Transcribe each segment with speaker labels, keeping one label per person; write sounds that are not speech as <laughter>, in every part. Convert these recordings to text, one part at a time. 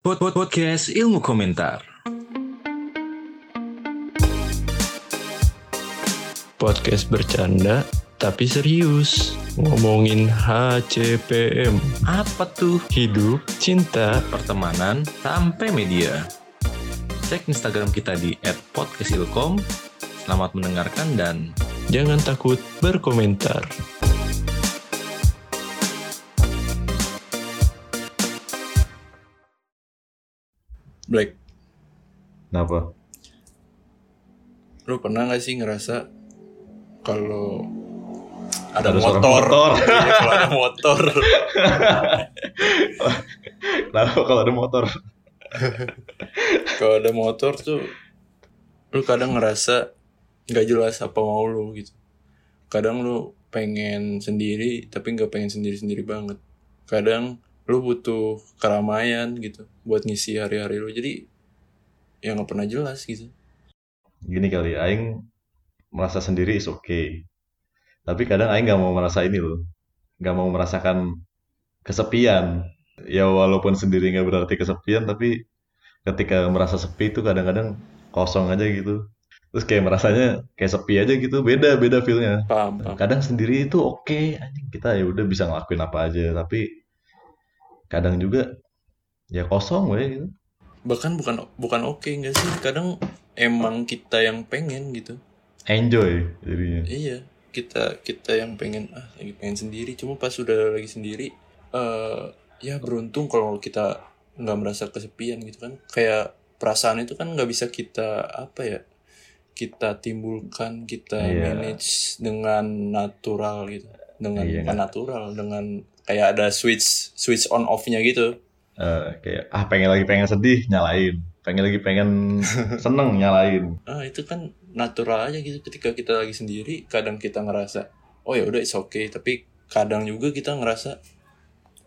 Speaker 1: Pod -pod Podcast Ilmu Komentar.
Speaker 2: Podcast bercanda tapi serius. Ngomongin HCPM,
Speaker 1: Apa tuh?
Speaker 2: hidup, cinta,
Speaker 1: Pertemanan sampai media. Cek Instagram kita di @podcastilkom. Selamat mendengarkan dan
Speaker 2: jangan takut berkomentar.
Speaker 3: Black,
Speaker 4: Kenapa?
Speaker 3: lu pernah gak sih ngerasa kalau ada,
Speaker 4: Ada
Speaker 3: motor,
Speaker 4: motor. <laughs>
Speaker 3: Iya, kalau ada motor, <laughs>
Speaker 4: Kenapa kalau ada motor?
Speaker 3: kalau ada motor tuh, lu kadang ngerasa nggak jelas apa mau lu gitu. Kadang lu pengen sendiri tapi nggak pengen sendiri-sendiri banget. Kadang lu butuh keramaian gitu buat ngisi hari-hari lu. Jadi ya nggak pernah jelas gitu.
Speaker 4: Gini kali, Aing merasa sendiri is okay. Tapi kadang Aing nggak mau merasa ini loh. Nggak mau merasakan kesepian. Ya walaupun sendiri nggak berarti kesepian, tapi ketika merasa sepi itu kadang-kadang kosong aja gitu. Terus kayak merasanya kayak sepi aja gitu, beda beda feelnya.
Speaker 3: Paham, paham.
Speaker 4: Kadang sendiri itu oke, anjing kita ya udah bisa ngelakuin apa aja, tapi kadang juga ya kosong we gitu.
Speaker 3: Bahkan bukan bukan oke nggak sih? Kadang emang kita yang pengen gitu.
Speaker 4: Enjoy jadinya.
Speaker 3: Iya, kita kita yang pengen ah lagi pengen sendiri. Cuma pas sudah lagi sendiri, eh ya beruntung kalau kita nggak merasa kesepian gitu kan. Kayak perasaan itu kan nggak bisa kita apa ya kita timbulkan, kita
Speaker 4: Iya.
Speaker 3: manage dengan natural gitu, dengan
Speaker 4: Iya,
Speaker 3: bukan
Speaker 4: nggak-
Speaker 3: natural, dengan kayak ada switch switch on off-nya gitu.
Speaker 4: Eh, kayak ah pengen lagi pengen sedih nyalain pengen lagi pengen <laughs> seneng nyalain
Speaker 3: Ah itu kan natural aja gitu ketika kita lagi sendiri. Kadang kita ngerasa oh ya udah it's okay, tapi kadang juga kita ngerasa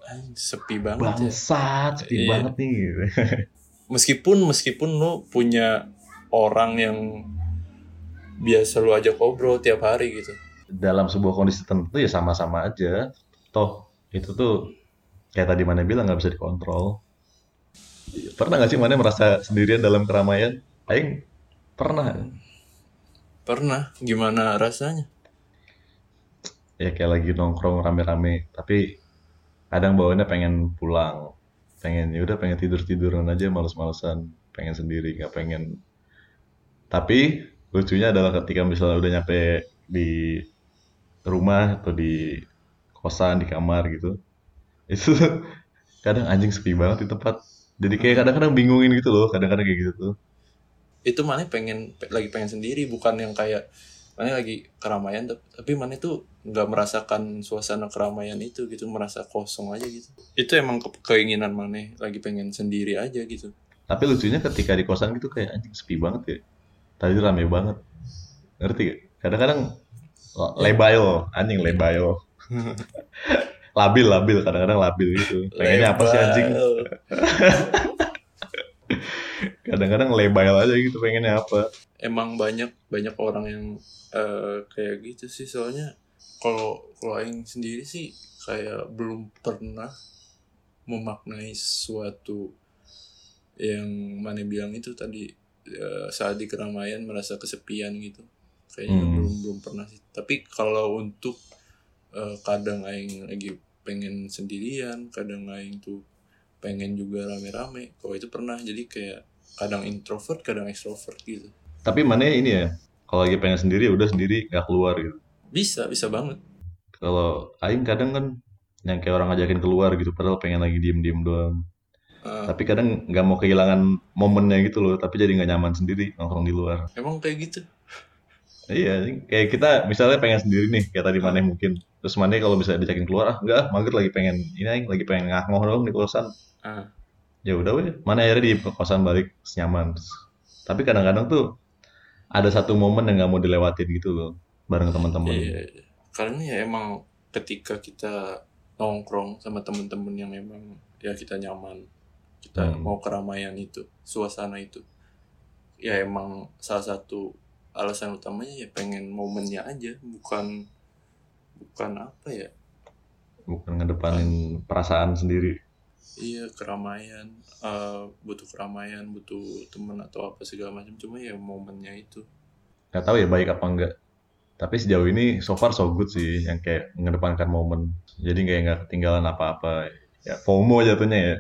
Speaker 3: "Ah, sepi banget ya.
Speaker 4: bangsat sepi
Speaker 3: Iya.
Speaker 4: banget nih gitu. <laughs>
Speaker 3: meskipun meskipun lo punya orang yang biasa lu ajak ngobrol tiap hari gitu
Speaker 4: dalam sebuah kondisi tertentu ya sama-sama aja. Toh itu tuh kayak tadi mana bilang nggak bisa dikontrol. Pernah nggak sih mana merasa sendirian dalam keramaian? Aing pernah.
Speaker 3: Pernah. Gimana rasanya?
Speaker 4: Ya kayak lagi nongkrong rame-rame tapi kadang bawaannya pengen pulang. Pengen ya udah pengen tidur tiduran aja males-malesan pengen sendiri nggak pengen. Tapi lucunya adalah ketika misalnya udah nyampe di rumah atau di kosan di kamar gitu itu <laughs> kadang anjing sepi banget di tempat jadi kayak kadang-kadang bingungin gitu loh kadang-kadang kayak gitu tuh
Speaker 3: itu mana pengen lagi pengen sendiri bukan yang kayak mana lagi keramaian tapi, mana itu nggak merasakan suasana keramaian itu gitu merasa kosong aja gitu itu emang ke- keinginan mana lagi pengen sendiri aja gitu
Speaker 4: Tapi lucunya ketika di kosan gitu kayak anjing sepi banget ya. Tadi rame banget. Ngerti gak? Kadang-kadang lo- lebail, anjing lebail. <laughs> labil, labil, kadang-kadang labil gitu. Pengennya apa sih anjing? <laughs> Kadang-kadang lebail aja gitu pengennya apa.
Speaker 3: emang banyak banyak orang yang eh, kayak gitu sih soalnya kalau kalau aing sendiri sih kayak belum pernah memaknai suatu yang mana bilang itu tadi eh, saat di keramaian merasa kesepian gitu kayaknya
Speaker 4: Hmm.
Speaker 3: belum belum pernah sih tapi kalau untuk eh, kadang aing lagi pengen sendirian kadang aing tuh pengen juga rame-rame kalau itu pernah jadi kayak kadang introvert kadang extrovert gitu
Speaker 4: Tapi mana ini ya, kalau lagi pengen sendiri udah sendiri nggak keluar gitu.
Speaker 3: Bisa, bisa banget.
Speaker 4: Kalau Aing kadang kan yang kayak orang ngajakin keluar gitu, padahal pengen lagi diem-diem doang.
Speaker 3: Uh,
Speaker 4: Tapi kadang nggak mau kehilangan momennya gitu loh, tapi jadi nggak nyaman sendiri nongkrong di luar.
Speaker 3: emang kayak gitu.
Speaker 4: Iya, kayak kita misalnya pengen sendiri nih, kayak tadi Maneh mungkin. Terus Maneh kalau bisa diajakin keluar, ah enggak, mager lagi pengen ini aing, lagi pengen dong di kosan.
Speaker 3: Ah.
Speaker 4: Ya udah weh, Maneh akhirnya di kosan balik nyaman. Tapi kadang-kadang tuh ada satu momen yang nggak mau dilewatin gitu loh, bareng teman-teman.
Speaker 3: Iya, iya. Karena ya emang ketika kita nongkrong sama temen-temen yang emang ya kita nyaman, kita
Speaker 4: Hmm.
Speaker 3: mau keramaian itu, suasana itu, ya emang salah satu alasan utamanya ya pengen momennya aja, bukan bukan apa ya,
Speaker 4: Bukan ngedepanin perasaan sendiri.
Speaker 3: iya keramaian eh, butuh keramaian butuh teman atau apa segala macam cuma ya momennya itu.
Speaker 4: Nggak tahu ya baik apa enggak tapi sejauh ini so far so good sih yang kayak mengedepankan momen. Jadi kayak nggak ketinggalan apa-apa. Ya FOMO jatuhnya ya.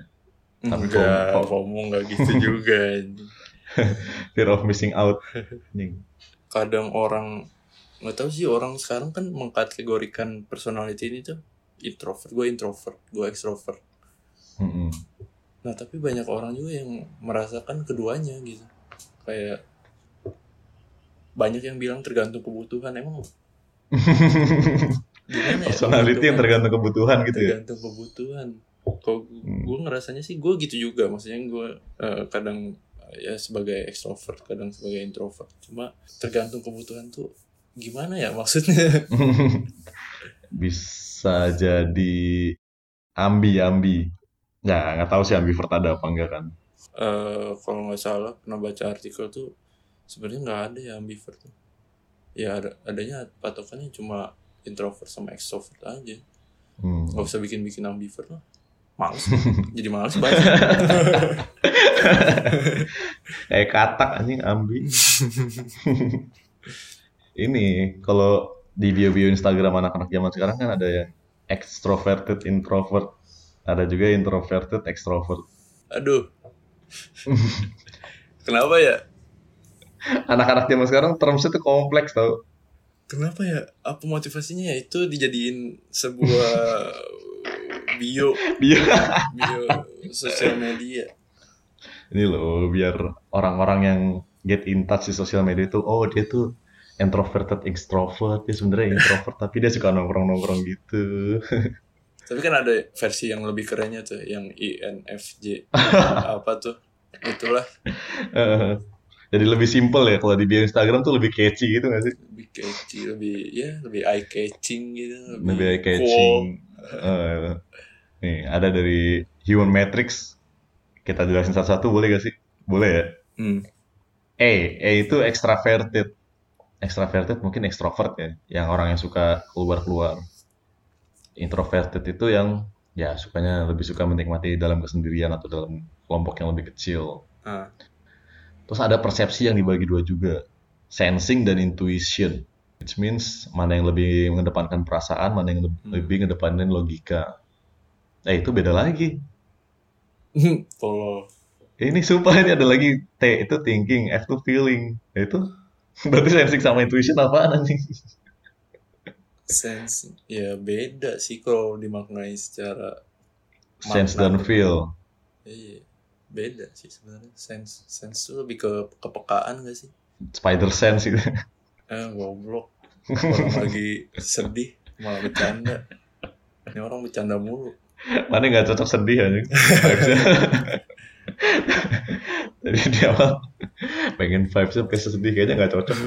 Speaker 4: Tapi
Speaker 3: enggak
Speaker 4: kalau-
Speaker 3: FOMO enggak gitu juga <laughs>
Speaker 4: fear of missing out.
Speaker 3: Kadang orang nggak tahu sih orang sekarang kan mengkategorikan personality ini tuh introvert. Gue introvert gue extrovert.
Speaker 4: Mm-mm.
Speaker 3: nah tapi banyak orang juga yang merasakan keduanya gitu. Kayak banyak yang bilang tergantung kebutuhan. Emang <laughs> gimana ya
Speaker 4: personality yang
Speaker 3: kebutuhan?
Speaker 4: tergantung kebutuhan gitu ya?
Speaker 3: Tergantung kebutuhan. Kalau
Speaker 4: Hmm.
Speaker 3: gue ngerasanya sih gue gitu juga. Maksudnya gue eh, kadang ya sebagai extrovert kadang sebagai introvert. Cuma tergantung kebutuhan tuh gimana ya maksudnya. <laughs>
Speaker 4: Bisa jadi ambi-ambi. Ya nggak tahu sih ambivert ada apa enggak kan.
Speaker 3: Eh, kalau nggak salah pernah baca artikel tuh sebenarnya nggak ada ya ambivert. Tuh ya ada adanya patokannya cuma introvert sama extrovert aja.
Speaker 4: Hmm.
Speaker 3: nggak usah bikin bikin ambivert lah males. <laughs> Jadi males banget. <laughs>
Speaker 4: Kayak katak anjing ambi. <laughs> Ini kalau di bio-bio Instagram anak-anak zaman sekarang kan ada yang extroverted introvert. Ada juga introverted extrovert.
Speaker 3: Aduh. Kenapa ya?
Speaker 4: Anak-anak zaman sekarang termsnya tuh kompleks tau.
Speaker 3: Kenapa ya? Apa motivasinya ya? Itu dijadiin sebuah bio.
Speaker 4: Bio.
Speaker 3: Bio sosial media.
Speaker 4: ini loh biar orang-orang yang get in touch di sosial media itu oh dia tuh introverted extrovert. Dia sebenarnya introvert tapi dia suka nongkrong-nongkrong gitu.
Speaker 3: Tapi kan ada versi yang lebih kerennya tuh, yang INFJ <laughs> apa tuh? Itulah.
Speaker 4: Eh, jadi lebih simple ya kalau di bio Instagram tuh lebih catchy gitu gak sih?
Speaker 3: Lebih catchy, lebih ya lebih eye catching gitu,
Speaker 4: lebih eye
Speaker 3: cool.
Speaker 4: catching Eh, nih ada dari Human Matrix. Kita jelasin satu-satu boleh gak sih? Boleh ya?
Speaker 3: Hmm.
Speaker 4: E E itu extraverted. Extraverted mungkin extrovert ya yang orang yang suka keluar-keluar. Introverted itu yang ya sukanya lebih suka menikmati dalam kesendirian atau dalam kelompok yang lebih kecil.
Speaker 3: Ah.
Speaker 4: terus ada persepsi yang dibagi dua juga. Sensing dan intuition. Which means mana yang lebih mengedepankan perasaan mana yang lebih,
Speaker 3: Hmm.
Speaker 4: lebih mengedepankan logika eh itu beda lagi. <laughs>
Speaker 3: Polo.
Speaker 4: ini sumpah ini ada lagi. T itu thinking F itu feeling. Nah, itu <laughs> berarti sensing sama intuition apaan anjing?
Speaker 3: Sense ya beda sih kalau dimaknai secara
Speaker 4: sense dan feel.
Speaker 3: Iya beda sih sebenarnya. Sense sense tuh lebih ke kepekaan gak sih?
Speaker 4: Spider sense gitu
Speaker 3: Eh, goblok. Orang lagi sedih, malah bercanda. Ini orang bercanda mulu.
Speaker 4: Mana nggak cocok sedih anjing. Jadi dia mah pengen vibes-nya pakai sedih kayaknya nggak cocok.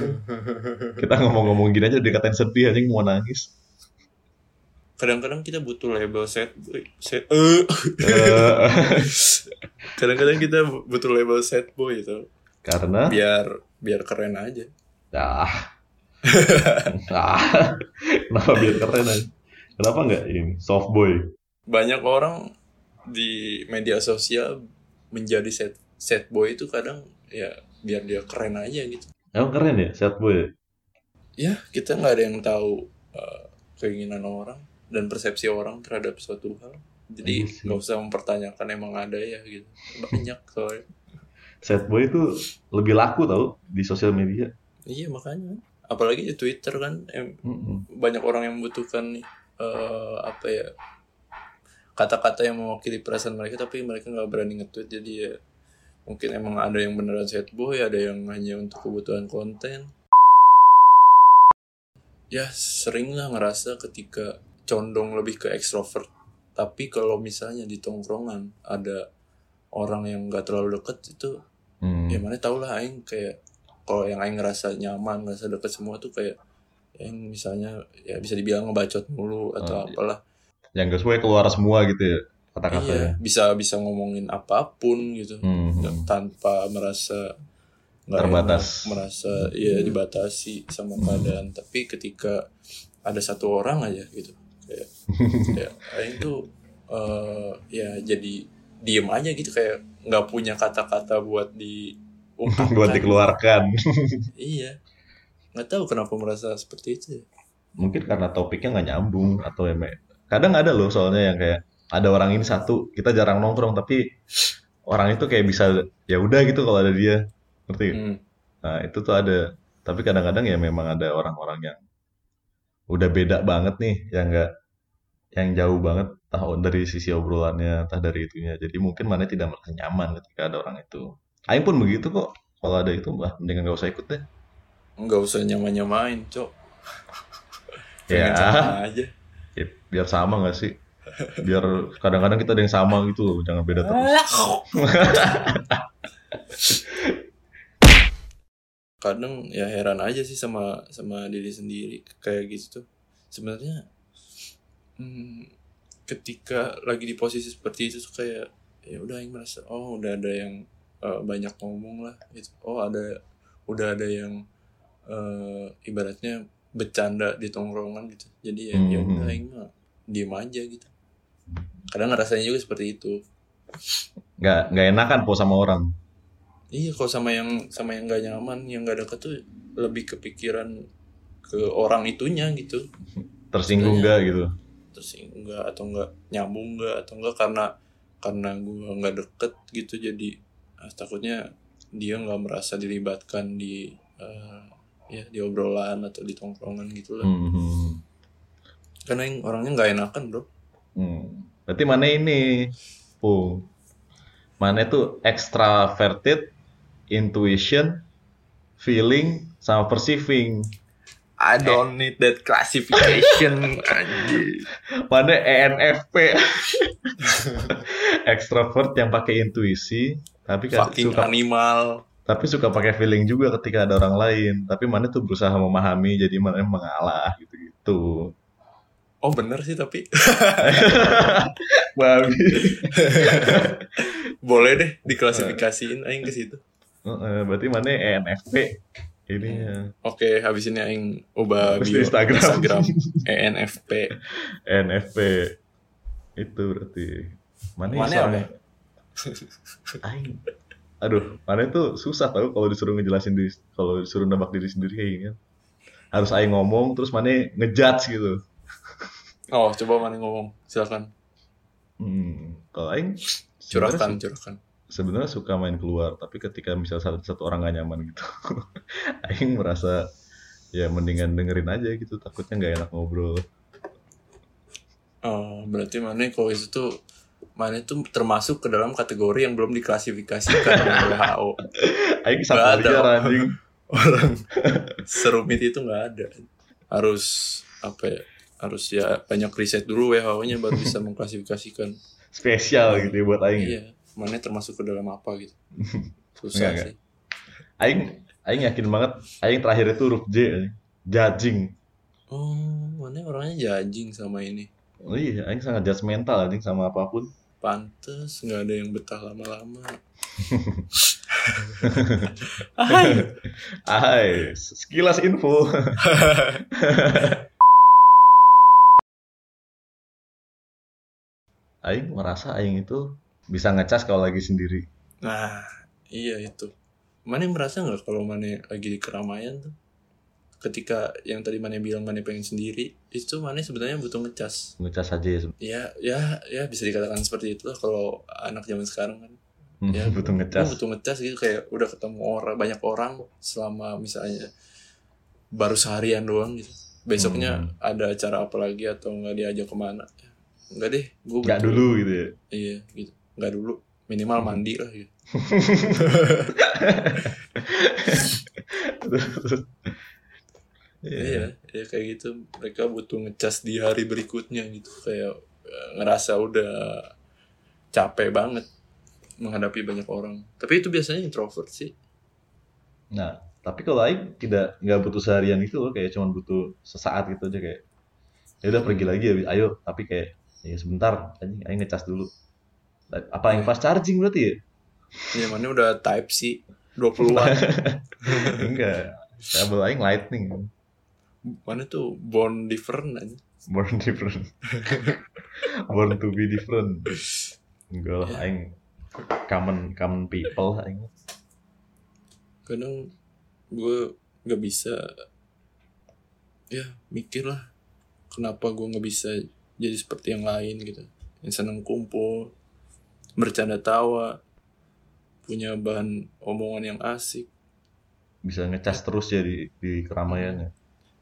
Speaker 4: Kita ngomong-ngomong gini aja dikatain sedih anjing mau nangis.
Speaker 3: Kadang-kadang kita butuh label set boy. Set, eh.
Speaker 4: Eh,
Speaker 3: Kadang-kadang kita butuh label set boy gitu.
Speaker 4: karena?
Speaker 3: Biar biar keren aja.
Speaker 4: ah ah kenapa biar keren anjing? Kenapa nggak ini? Soft boy
Speaker 3: Banyak orang di media sosial menjadi set set boy itu kadang ya biar dia keren aja gitu.
Speaker 4: emang keren ya soft boy
Speaker 3: Ya, kita nggak ada yang tahu eh, keinginan orang dan persepsi orang terhadap suatu hal. Jadi
Speaker 4: Iya
Speaker 3: nggak usah mempertanyakan emang ada ya gitu. Banyak soalnya.
Speaker 4: Sad boy itu lebih laku tau di sosial media.
Speaker 3: Iya makanya. Apalagi di Twitter kan em,
Speaker 4: Mm-mm.
Speaker 3: banyak orang yang membutuhkan eh, apa ya kata-kata yang mewakili perasaan mereka tapi mereka nggak berani nge-tweet jadi ya mungkin emang ada yang beneran sad boy ada yang hanya untuk kebutuhan konten ya sering lah ngerasa ketika condong lebih ke ekstrovert tapi kalau misalnya di tongkrongan ada orang yang nggak terlalu deket itu
Speaker 4: Hmm.
Speaker 3: ya mana tau lah aing kayak kalau yang aing ngerasa nyaman ngerasa deket semua tuh kayak yang misalnya ya bisa dibilang ngebacot mulu
Speaker 4: Oh,
Speaker 3: atau
Speaker 4: iya. Yang gak sesuai keluar semua gitu ya
Speaker 3: iya
Speaker 4: kata-katanya.
Speaker 3: bisa bisa ngomongin apa pun gitu
Speaker 4: Hmm.
Speaker 3: Tanpa merasa nggak
Speaker 4: Terbatas.
Speaker 3: enak, merasa ya dibatasi sama keadaan tapi ketika ada satu orang aja gitu kayak <laughs> aing tuh eh ya jadi diem aja gitu kayak nggak punya kata-kata buat diungkapkan <laughs>
Speaker 4: buat dikeluarkan. <laughs>
Speaker 3: iya nggak tahu kenapa merasa seperti itu ya.
Speaker 4: Mungkin karena topiknya nggak nyambung atau emang kadang ada loh soalnya yang kayak ada orang ini satu kita jarang nongkrong tapi orang itu kayak bisa ya udah gitu kalau ada dia. Ngerti?
Speaker 3: Hmm.
Speaker 4: Nah itu tuh ada. Tapi kadang-kadang ya memang ada orang-orang yang udah beda banget nih yang enggak yang jauh banget entah dari sisi obrolannya entah dari itunya. Jadi mungkin mana tidak merasa nyaman ketika ada orang itu. Aing pun begitu kok kalau ada itu bah mendingan gak usah ikut deh.
Speaker 3: Nggak usah nyamain-nyamain cok.
Speaker 4: Ya,
Speaker 3: aja
Speaker 4: ya biar sama gak sih? Biar kadang-kadang kita ada yang sama gitu loh jangan beda terus. <laughs>
Speaker 3: Kadang ya heran aja sih sama sama diri sendiri kayak gitu tuh. Sebenarnya hmm, ketika lagi di posisi seperti itu tuh kayak ya udah yang merasa oh udah ada yang eh, banyak ngomong lah gitu. Oh ada udah ada yang eh, ibaratnya bercanda di tongkrongan gitu. Jadi ya ya udah
Speaker 4: Hmm.
Speaker 3: aing mah diem aja gitu. Kadang ngerasanya juga seperti itu.
Speaker 4: Nggak nggak enakan po sama orang?
Speaker 3: Iya, kalau sama yang sama yang gak nyaman, yang gak deket tuh lebih kepikiran ke orang itunya gitu.
Speaker 4: tersinggung nggak gitu?
Speaker 3: Terus enggak atau enggak nyambung enggak atau enggak karena karena gua nggak deket gitu. Jadi ah, takutnya dia nggak merasa dilibatkan di eh, ya di obrolan atau di tongkrongan gitu lah.
Speaker 4: Hmm.
Speaker 3: Karena yang orangnya nggak enakan, Bro.
Speaker 4: Hmm. Berarti mana ini, Pung? Mana itu extraverted, intuition, feeling, sama perceiving.
Speaker 3: I don't need that classification <laughs> anjir.
Speaker 4: Mana ENFP? <laughs> Extrovert yang pakai intuisi, tapi kan
Speaker 3: Fucking
Speaker 4: suka
Speaker 3: animal.
Speaker 4: Tapi suka pakai feeling juga ketika ada orang lain. Tapi mana tuh berusaha memahami, jadi mana mengalah gitu-gitu.
Speaker 3: Oh bener sih tapi <laughs> <laughs> boleh deh diklasifikasiin aing ke situ.
Speaker 4: Heeh, berarti mana ENFP? Ini ya.
Speaker 3: Oke, habis ini aing ubah
Speaker 4: Terus
Speaker 3: bio
Speaker 4: Instagram.
Speaker 3: Instagram <laughs> ENFP.
Speaker 4: NFP itu berarti mana
Speaker 3: Mana
Speaker 4: seorang? Aing aduh mana itu susah tau kalau disuruh ngejelasin diri kalau disuruh nebak diri sendiri kayak gini kan harus Aing ngomong terus mana ngejudge gitu
Speaker 3: Oh, coba mana ngomong. Silakan
Speaker 4: hmm, kalau Aing
Speaker 3: curahkan, curahkan.
Speaker 4: sebenarnya suka main keluar tapi ketika misal satu, satu orang gak nyaman gitu <laughs> Aing merasa ya mendingan dengerin aja gitu takutnya nggak enak ngobrol
Speaker 3: Oh, berarti mana kalau itu tuh mana itu termasuk ke dalam kategori yang belum diklasifikasikan oleh <laughs> WHO.
Speaker 4: Aing
Speaker 3: Nggak ada.
Speaker 4: ranjing <laughs>
Speaker 3: Orang serumit itu nggak ada. Harus apa ya? Harus ya banyak riset dulu WHO-nya baru <laughs> bisa mengklasifikasikan.
Speaker 4: spesial gitu ya buat Aing
Speaker 3: Iya, mana termasuk ke dalam apa gitu.
Speaker 4: Enggak,
Speaker 3: Susah
Speaker 4: enggak.
Speaker 3: sih.
Speaker 4: Aing Aing yakin banget Aing terakhir itu huruf J judging
Speaker 3: Oh, mana orangnya jajing sama ini.
Speaker 4: Oh iya Aing sangat judgmental anjing sama apa pun
Speaker 3: Pantes nggak ada yang betah lama-lama. <laughs> Hai.
Speaker 4: Hai sekilas info <laughs> Aing merasa Aing itu bisa ngecas kalau lagi sendiri
Speaker 3: Nah, iya itu. Mana merasa nggak kalau mana lagi di keramaian tuh? Ketika yang tadi mana bilang mana pengen sendiri, itu mana sebenarnya butuh ngecas.
Speaker 4: ngecas aja ya.
Speaker 3: Ya, ya, ya bisa dikatakan seperti itu lah kalau anak zaman sekarang kan.
Speaker 4: Hmm,
Speaker 3: Ya, <laughs>
Speaker 4: butuh ngecas
Speaker 3: butuh ngecas gitu kayak udah ketemu orang banyak orang selama misalnya baru seharian doang gitu. Besoknya
Speaker 4: Hmm.
Speaker 3: ada acara apa lagi atau nggak diajak ke mana? Enggak deh, gue
Speaker 4: nggak dulu gitu ya
Speaker 3: Iya, gitu. Nggak dulu. Minimal
Speaker 4: Hmm.
Speaker 3: mandi lah gitu. <laughs> <laughs> Iya, ya kayak gitu. Mereka butuh ngecas di hari berikutnya gitu. Kayak eh, ngerasa udah capek banget menghadapi banyak orang. Tapi itu biasanya introvert sih.
Speaker 4: Nah, tapi kalau Aing tidak nggak butuh seharian itu loh, kayak cuman butuh sesaat gitu aja kayak ya udah pergi lagi ya, ayo tapi kayak ya sebentar anjing Aing ngecas dulu. Apa yang fast charging berarti ya?
Speaker 3: Ya mana udah type C 20-an. <laughs>
Speaker 4: Enggak. Kabel Aing lightning.
Speaker 3: Mana tuh? Bond different aja.
Speaker 4: born different. <laughs> Born to be different. Enggak lah aing common common people aing.
Speaker 3: Kadang gue nggak bisa ya mikir lah kenapa gue nggak bisa jadi seperti yang lain gitu. Yang seneng kumpul bercanda tawa punya bahan omongan yang asik.
Speaker 4: Bisa ngecas terus ya di, di keramaian ya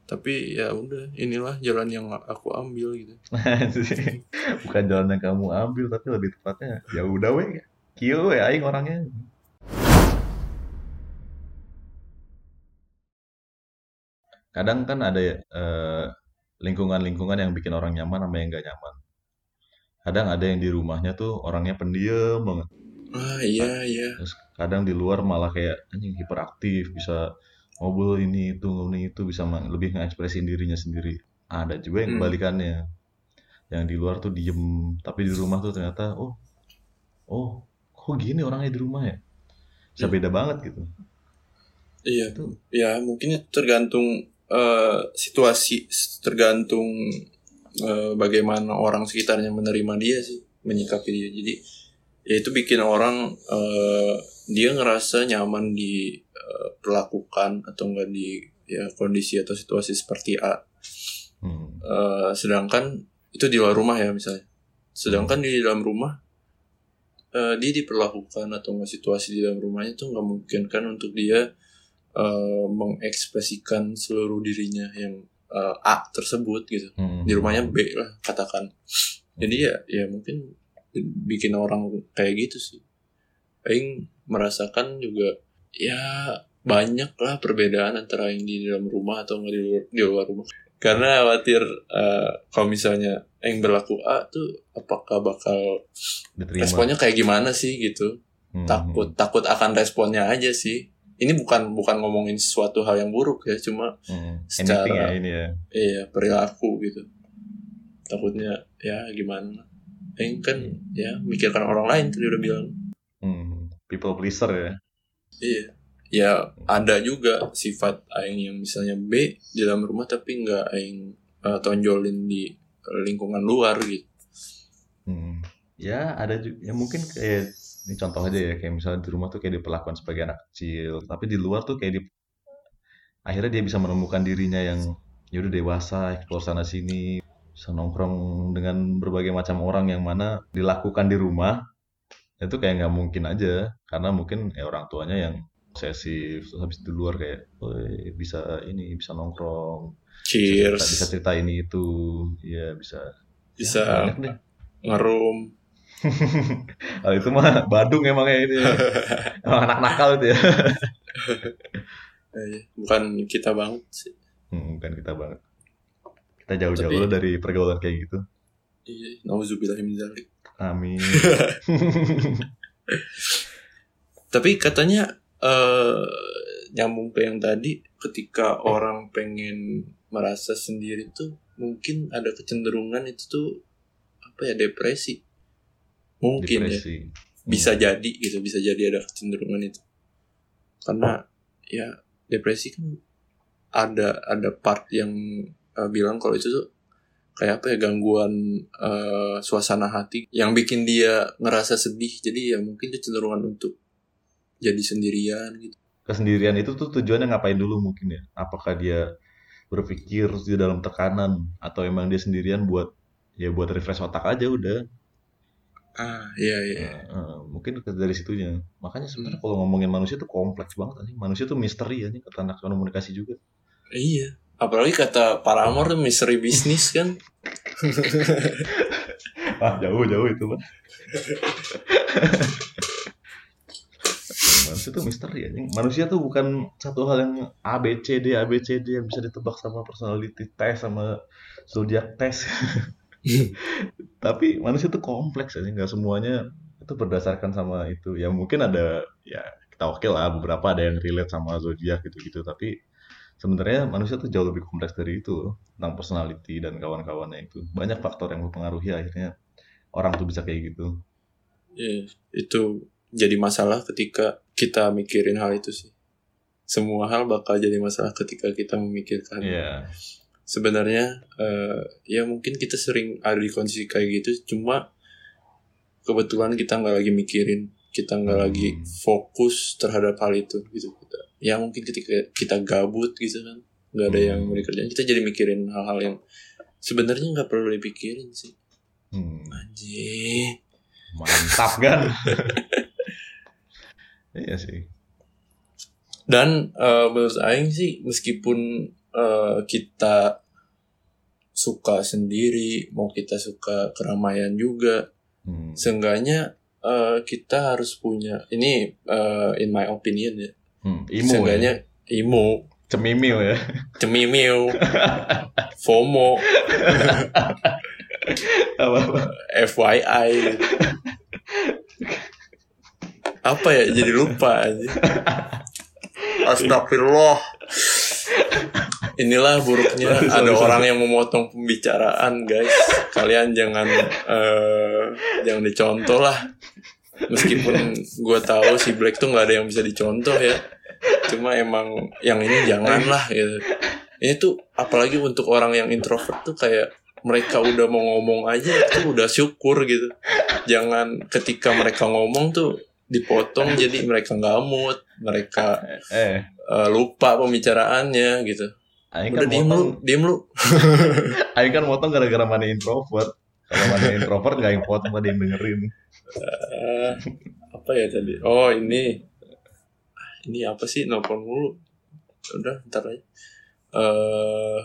Speaker 3: tapi ya udah inilah jalan yang aku ambil gitu. <laughs>
Speaker 4: Bukan jalan yang kamu ambil tapi lebih tepatnya ya udah weh. Kio weh aing orangnya. Kadang kan ada eh, lingkungan-lingkungan yang bikin orang nyaman sama yang gak nyaman. Kadang ada yang di rumahnya tuh orangnya pendiam banget.
Speaker 3: Ah iya iya.
Speaker 4: Terus kadang di luar malah kayak anjing hiperaktif bisa ngobrol ini itu ini itu bisa lebih ngekspresin dirinya sendiri. Ada juga yang
Speaker 3: Hmm.
Speaker 4: kebalikannya. Yang di luar tuh diem tapi di rumah tuh ternyata oh oh kok gini orangnya di rumah ya? Bisa
Speaker 3: Hmm.
Speaker 4: beda banget gitu.
Speaker 3: Iya. Ya mungkin tergantung eh, situasi tergantung eh, bagaimana orang sekitarnya menerima dia sih menyikapi dia. Jadi ya itu bikin orang eh, dia ngerasa nyaman diperlakukan atau enggak di ya kondisi atau situasi seperti A.
Speaker 4: Hmm.
Speaker 3: Eh, sedangkan itu di luar rumah ya misalnya. Sedangkan di dalam rumah eh, dia diperlakukan atau enggak situasi di dalam rumahnya itu nggak mungkin kan untuk dia eh, mengekspresikan seluruh dirinya yang eh, A tersebut gitu.
Speaker 4: Hmm.
Speaker 3: di rumahnya B lah katakan. Jadi ya ya mungkin bikin orang kayak gitu sih. Aing merasakan juga ya banyak lah perbedaan antara yang di dalam rumah atau nggak di luar, di luar rumah. Karena khawatir eh, kalau misalnya yang berlaku A tuh apakah bakal
Speaker 4: diterima.
Speaker 3: responnya kayak gimana sih gitu.
Speaker 4: Hmm.
Speaker 3: takut takut akan responnya aja sih. Ini bukan bukan ngomongin sesuatu hal yang buruk ya cuma
Speaker 4: Hmm.
Speaker 3: secara-
Speaker 4: ya ini ya.
Speaker 3: iya perilaku gitu. Takutnya ya gimana. Aing kan ya mikirkan orang lain tadi udah bilang.
Speaker 4: Hmm. people pleaser ya
Speaker 3: iya ya ada juga sifat Aing yang misalnya B di dalam rumah tapi nggak Aing eh, tonjolin di lingkungan luar gitu
Speaker 4: Hmm. Ya ada juga, ya mungkin kayak ini contoh aja ya kayak misalnya di rumah tuh kayak diperlakukan sebagai anak kecil, tapi di luar tuh kayak di akhirnya dia bisa menemukan dirinya yang ya udah dewasa, keluar sana sini, bisa nongkrong dengan berbagai macam orang yang mana dilakukan di rumah itu kayak nggak mungkin aja karena mungkin ya orang tuanya yang posesif terus habis di luar kayak "Woi, bisa ini bisa nongkrong bisa cerita,
Speaker 3: cheers
Speaker 4: bisa cerita ini itu ya bisa
Speaker 3: bisa
Speaker 4: ya,
Speaker 3: ngerum <laughs>
Speaker 4: Kalau itu mah Badung emangnya ini. <laughs> Emang anak nakal itu ya.
Speaker 3: Eh, <laughs> bukan kita banget sih
Speaker 4: Hmm, bukan kita banget. Kita jauh-jauh
Speaker 3: Tapi-
Speaker 4: dari pergaulan kayak gitu.
Speaker 3: iya nauzubillah min.
Speaker 4: Amin. <laughs>
Speaker 3: Tapi katanya eh nyambung ke yang tadi ketika orang pengen merasa sendiri tuh mungkin ada kecenderungan itu tuh apa ya depresi. Mungkin ya
Speaker 4: Depresi.
Speaker 3: bisa jadi gitu, bisa jadi ada kecenderungan itu. Karena ya depresi kan ada ada part yang eh, bilang kalau itu tuh kayak apa ya gangguan eh, suasana hati yang bikin dia ngerasa sedih. Jadi ya mungkin kecenderungan untuk jadi sendirian gitu.
Speaker 4: Kesendirian itu tuh tujuannya ngapain dulu mungkin ya? Apakah dia berpikir terus dia dalam tekanan atau emang dia sendirian buat ya buat refresh otak aja udah.
Speaker 3: Ah, iya iya.
Speaker 4: Eh, mungkin ke- dari situnya. Makanya sebenarnya kalau ngomongin manusia tuh kompleks banget anjing. Manusia tuh misteri anjing kata anak komunikasi juga.
Speaker 3: Iya. Apalagi kata Paramore tuh misteri bisnis kan. <laughs>
Speaker 4: Ah, jauh-jauh itu mah. Manusia tuh misteri ya. Manusia tuh bukan satu hal yang A, B, C, D, A, B, C, D yang bisa ditebak sama personality test, sama zodiac test. <laughs> Tapi manusia tuh kompleks aja, nggak semuanya itu berdasarkan sama itu. Ya mungkin ada, ya kita oke lah, beberapa ada yang relate sama zodiak gitu-gitu. Tapi sebenarnya manusia tuh jauh lebih kompleks dari itu tentang personality dan kawan-kawannya itu. Banyak faktor yang mempengaruhi akhirnya orang tuh bisa kayak gitu.
Speaker 3: Iya, itu jadi masalah ketika kita mikirin hal itu sih. Semua hal bakal jadi masalah ketika kita memikirkan
Speaker 4: Iya.
Speaker 3: sebenarnya eh, ya mungkin kita sering ada di kondisi kayak gitu cuma kebetulan kita nggak lagi mikirin kita nggak
Speaker 4: Hmm.
Speaker 3: lagi fokus terhadap hal itu gitu kita ya mungkin ketika kita gabut gitu kan nggak ada yang
Speaker 4: Hmm.
Speaker 3: mau dikerjain kita jadi mikirin hal-hal yang sebenarnya nggak perlu dipikirin sih
Speaker 4: Hmm,
Speaker 3: anjing
Speaker 4: mantap kan? <laughs> iya sih.
Speaker 3: dan eh, menurut Aing sih meskipun eh, kita suka sendiri mau kita suka keramaian juga
Speaker 4: Hmm.
Speaker 3: seenggaknya eh, kita harus punya ini eh, in my opinion ya
Speaker 4: Hmm, ya.
Speaker 3: seenggaknya imo
Speaker 4: Cemimil ya.
Speaker 3: cemimil. <laughs> FOMO.
Speaker 4: Apa-apa.
Speaker 3: FYI apa ya jadi lupa aja Astagfirullah. Inilah buruknya
Speaker 4: Sorry,
Speaker 3: ada
Speaker 4: sorry.
Speaker 3: orang yang memotong pembicaraan guys. Kalian jangan eh, Jangan dicontoh lah. Meskipun gue tahu si Black tuh nggak ada yang bisa dicontoh ya Cuma emang yang ini jangan lah gitu. Ini tuh apalagi untuk orang yang introvert tuh kayak mereka udah mau ngomong aja itu udah syukur gitu. Jangan ketika mereka ngomong tuh dipotong jadi mereka nggak mood mereka
Speaker 4: Eh,
Speaker 3: eh, lupa pembicaraannya gitu.
Speaker 4: Aing
Speaker 3: udah
Speaker 4: kan
Speaker 3: diem lu
Speaker 4: motong,
Speaker 3: diem lu. <laughs>
Speaker 4: Aing kan motong gara-gara mana introvert. Kalau mana introvert gak yang potong ada yang dengerin.
Speaker 3: Eh, apa ya tadi? Oh ini ini apa sih? Nelfon mulu. Udah ntar aja eh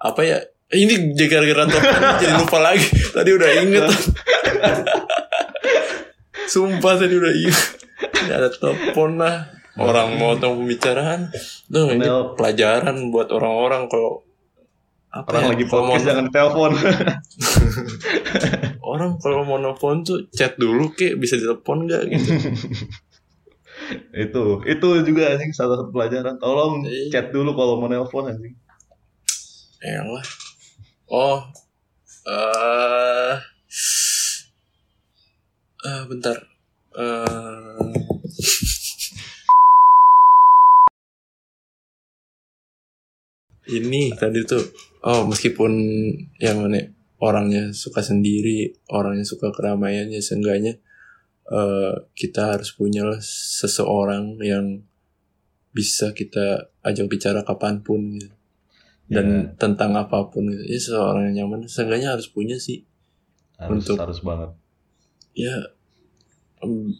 Speaker 3: apa ya? Ini gara-gara telepon <laughs> jadi lupa lagi. Tadi udah inget. <laughs> Sumpah tadi udah inget. Ini ada telepon lah. Orang mau tahu pembicaraan tuh ini pelajaran buat orang-orang kalau apa
Speaker 4: Orang
Speaker 3: ya,
Speaker 4: lagi podcast jangan telepon. <laughs>
Speaker 3: orang kalau mau nelfon tuh chat dulu kek. Bisa ditelepon nggak gitu
Speaker 4: itu, itu juga anjing salah satu pelajaran. Tolong
Speaker 3: Iya.
Speaker 4: chat dulu kalau mau nelpon anjing.
Speaker 3: Elah. Oh. eh eh, bentar. eh ini tadi tuh. Oh, meskipun yang mana orangnya suka sendiri, orangnya suka keramaiannya, seenggaknya eh kita harus punya seseorang yang bisa kita ajak bicara kapan pun gitu dan tentang apa pun gitu. Ya seorang yang nyaman seenggaknya harus punya sih.
Speaker 4: harus
Speaker 3: untuk-
Speaker 4: harus banget.
Speaker 3: Ya em,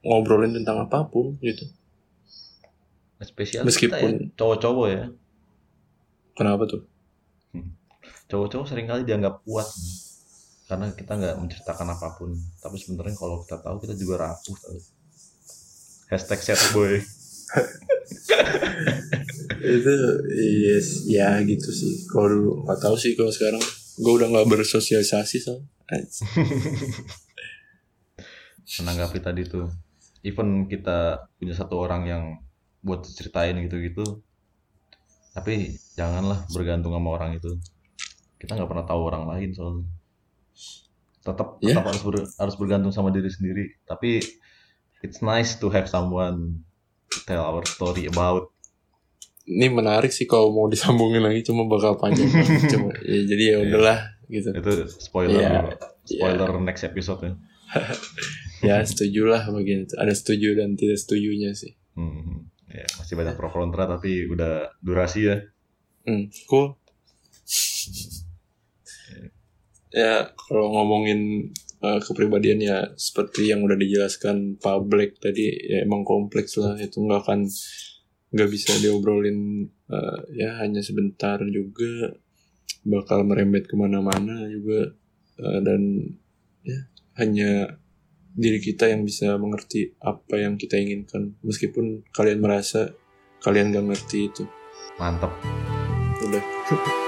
Speaker 3: ngobrolin tentang apa pun gitu.
Speaker 4: Spesial
Speaker 3: Meskipun-
Speaker 4: kita ya, cowok-cowok ya.
Speaker 3: Kenapa tuh?
Speaker 4: Cowok-cowok sering kali dianggap kuat. Karena kita nggak menceritakan apa pun. Tapi sebenarnya kalau kita tahu kita juga rapuh. Tahu. Hashtag sad boy. <laughs>
Speaker 3: Itu yes, ya gitu sih. Kalau dulu nggak tahu sih kalau sekarang gue udah nggak bersosialisasi soalnya. <laughs>
Speaker 4: menanggapi tadi tuh even kita punya satu orang yang buat ceritain gitu-gitu tapi janganlah bergantung sama orang itu kita nggak pernah tahu orang lain soalnya tetap
Speaker 3: Ya.
Speaker 4: tetap harus ber- harus bergantung sama diri sendiri tapi it's nice to have someone to tell our story about
Speaker 3: Ini menarik sih kalau mau disambungin lagi cuma bakal panjang. <laughs> cuma ya, jadi ya udahlah gitu.
Speaker 4: itu spoiler
Speaker 3: Iya.
Speaker 4: dulu. spoiler next episode ya <laughs>
Speaker 3: Ya setuju lah bagian itu. Ada setuju dan tidak setujunya sih.
Speaker 4: Hmm, ya masih banyak pro kontra tapi udah durasi ya
Speaker 3: Hmm, cool. Ya, kalau ngomongin eh, kepribadian ya seperti yang udah dijelaskan publik tadi ya emang kompleks lah itu nggak akan nggak bisa diobrolin eh, ya hanya sebentar juga bakal merembet ke mana-mana juga Eh, dan ya hanya diri kita yang bisa mengerti apa yang kita inginkan meskipun kalian merasa kalian gak ngerti itu.
Speaker 4: Mantap
Speaker 3: udah <laughs>